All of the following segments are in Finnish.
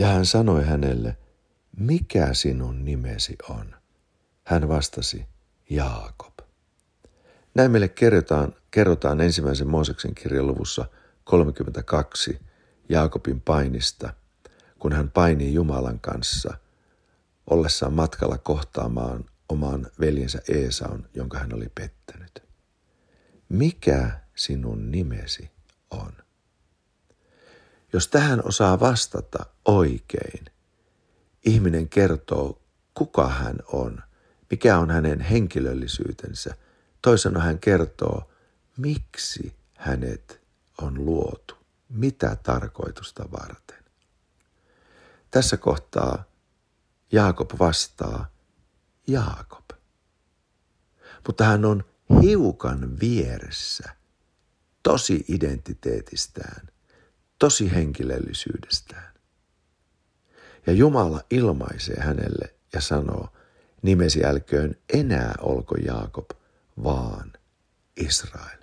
Ja hän sanoi hänelle, mikä sinun nimesi on? Hän vastasi, Jaakob. Näin meille kerrotaan, kerrotaan ensimmäisen Mooseksen kirjan luvussa 32 Jaakobin painista, kun hän painii Jumalan kanssa ollessaan matkalla kohtaamaan oman veljensä Eesaun, jonka hän oli pettänyt. Mikä sinun nimesi on? Jos tähän osaa vastata oikein, ihminen kertoo, kuka hän on, mikä on hänen henkilöllisyytensä. Toisena hän kertoo, miksi hänet on luotu, mitä tarkoitusta varten. Tässä kohtaa Jaakob vastaa, Jaakob. Mutta hän on hiukan vieressä tosi identiteetistään, tosi henkilöllisyydestään. Ja Jumala ilmaisee hänelle ja sanoo, nimesi älköön enää olko Jaakob, vaan Israel.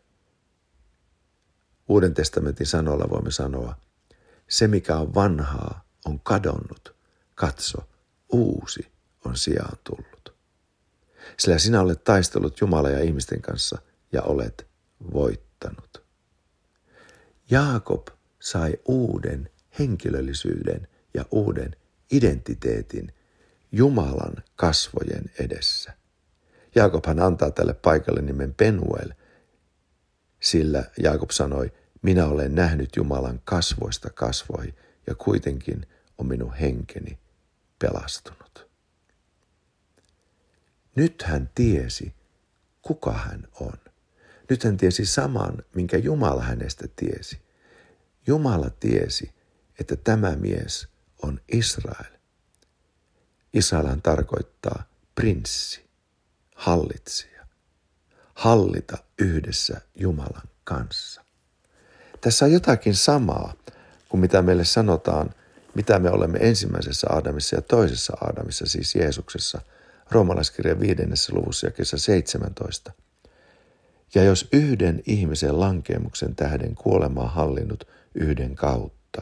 Uuden testamentin sanoilla voimme sanoa, se mikä on vanhaa on kadonnut, katso, uusi on sijaan tullut. Sillä sinä olet taistellut Jumala ja ihmisten kanssa ja olet voittanut. Jaakob sai uuden henkilöllisyyden ja uuden identiteetin Jumalan kasvojen edessä. Jaakobhan antaa tälle paikalle nimen Penuel, sillä Jaakob sanoi, minä olen nähnyt Jumalan kasvoista kasvoi ja kuitenkin on minun henkeni pelastunut. Nyt hän tiesi, kuka hän on. Nyt hän tiesi saman, minkä Jumala hänestä tiesi. Jumala tiesi, että tämä mies on Israel. Israelhan tarkoittaa prinssi, hallitsija, hallita yhdessä Jumalan kanssa. Tässä on jotakin samaa kuin mitä meille sanotaan, mitä me olemme ensimmäisessä Aadamissa ja toisessa Aadamissa, siis Jeesuksessa, roomalaiskirjan viidennessä luvussa ja kesä 17. Ja jos yhden ihmisen lankeemuksen tähden kuolemaa hallinnut yhden kautta,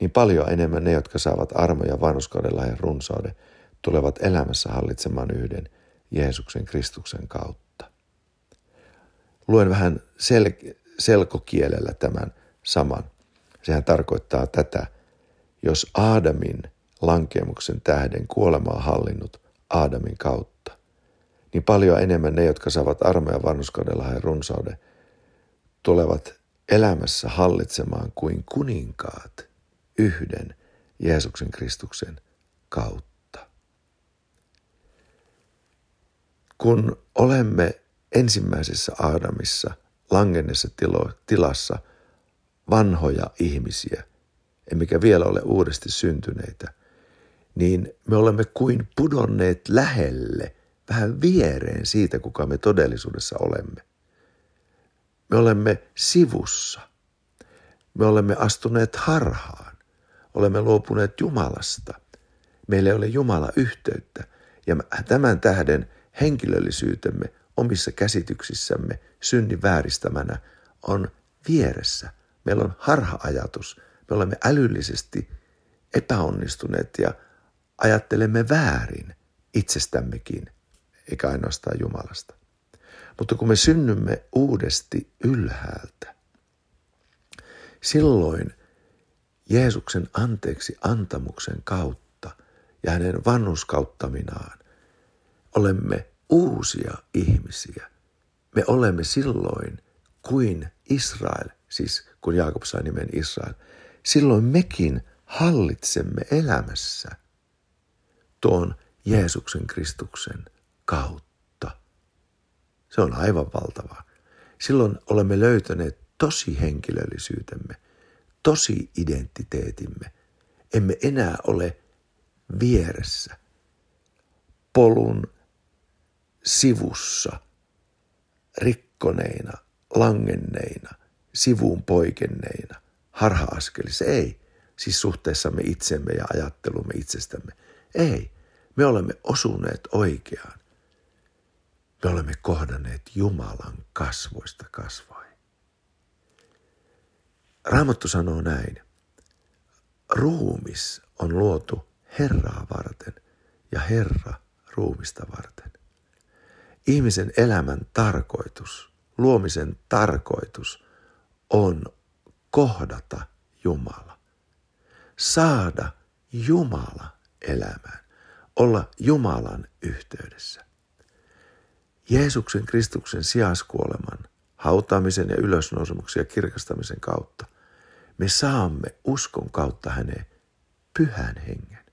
niin paljon enemmän ne, jotka saavat armoja vanhuskauden runsauden, tulevat elämässä hallitsemaan yhden Jeesuksen Kristuksen kautta. Luen vähän sel- selkokielellä tämän saman. Sehän tarkoittaa tätä, jos Aadamin lankeemuksen tähden kuolemaa hallinnut Aadamin kautta, niin paljon enemmän ne, jotka saavat armoja vanhuskaudella ja runsauden, tulevat elämässä hallitsemaan kuin kuninkaat yhden Jeesuksen Kristuksen kautta. Kun olemme ensimmäisessä Aadamissa, langennessa tilo, tilassa, vanhoja ihmisiä, emmekä vielä ole uudesti syntyneitä, niin me olemme kuin pudonneet lähelle, vähän viereen siitä, kuka me todellisuudessa olemme. Me olemme sivussa. Me olemme astuneet harhaan. Olemme luopuneet Jumalasta. Meillä ei ole Jumala yhteyttä. Ja tämän tähden henkilöllisyytemme omissa käsityksissämme synnin vääristämänä on vieressä. Meillä on harha-ajatus. Me olemme älyllisesti epäonnistuneet ja ajattelemme väärin itsestämmekin, eikä ainoastaan Jumalasta. Mutta kun me synnymme uudesti ylhäältä, silloin Jeesuksen anteeksi antamuksen kautta ja hänen vannuskauttaminaan olemme uusia ihmisiä. Me olemme silloin kuin Israel, siis kun Jaakob sai nimen Israel, silloin mekin hallitsemme elämässä tuon Jeesuksen Kristuksen kautta. Se on aivan valtavaa. Silloin olemme löytäneet tosi henkilöllisyytemme, tosi identiteetimme. Emme enää ole vieressä polun sivussa, rikkoneina, langenneina, sivuun poikenneina, harha-askelissa. Ei, siis suhteessamme itsemme ja ajattelumme itsestämme. Ei, me olemme osuneet oikeaan. Me olemme kohdanneet Jumalan kasvoista kasvoin. Raamattu sanoo näin. ruumis on luotu Herraa varten ja Herra ruumista varten. Ihmisen elämän tarkoitus, luomisen tarkoitus on kohdata Jumala. Saada Jumala elämään. Olla Jumalan yhteydessä. Jeesuksen Kristuksen sijaiskuoleman, hautaamisen ja ylösnousemuksen ja kirkastamisen kautta me saamme uskon kautta häneen pyhän hengen.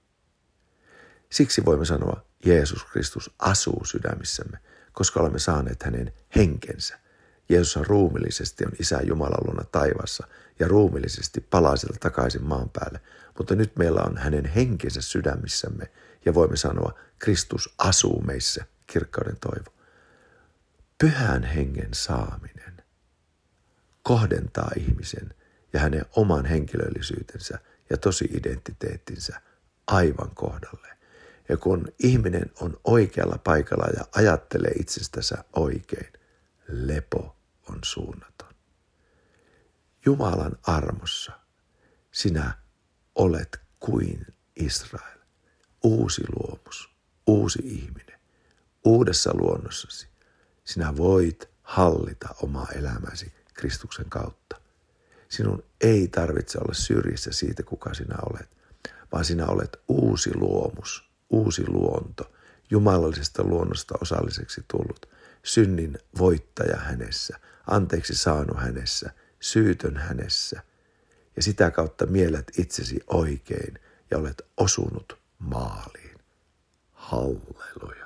Siksi voimme sanoa, Jeesus Kristus asuu sydämissämme, koska olemme saaneet hänen henkensä. Jeesus on ruumillisesti on Isä Jumalan luona taivassa ja ruumillisesti palaa sieltä takaisin maan päälle. Mutta nyt meillä on hänen henkensä sydämissämme ja voimme sanoa, Kristus asuu meissä, kirkkauden toivo. Pyhän hengen saaminen kohdentaa ihmisen ja hänen oman henkilöllisyytensä ja tosi-identiteettinsä aivan kohdalle. Ja kun ihminen on oikealla paikalla ja ajattelee itsestänsä oikein, lepo on suunnaton. Jumalan armossa sinä olet kuin Israel, uusi luomus, uusi ihminen, uudessa luonnossasi. Sinä voit hallita omaa elämäsi Kristuksen kautta. Sinun ei tarvitse olla syrjissä siitä, kuka sinä olet, vaan sinä olet uusi luomus, uusi luonto, jumalallisesta luonnosta osalliseksi tullut, synnin voittaja hänessä, anteeksi saanut hänessä, syytön hänessä, ja sitä kautta mielet itsesi oikein ja olet osunut maaliin. Halleluja.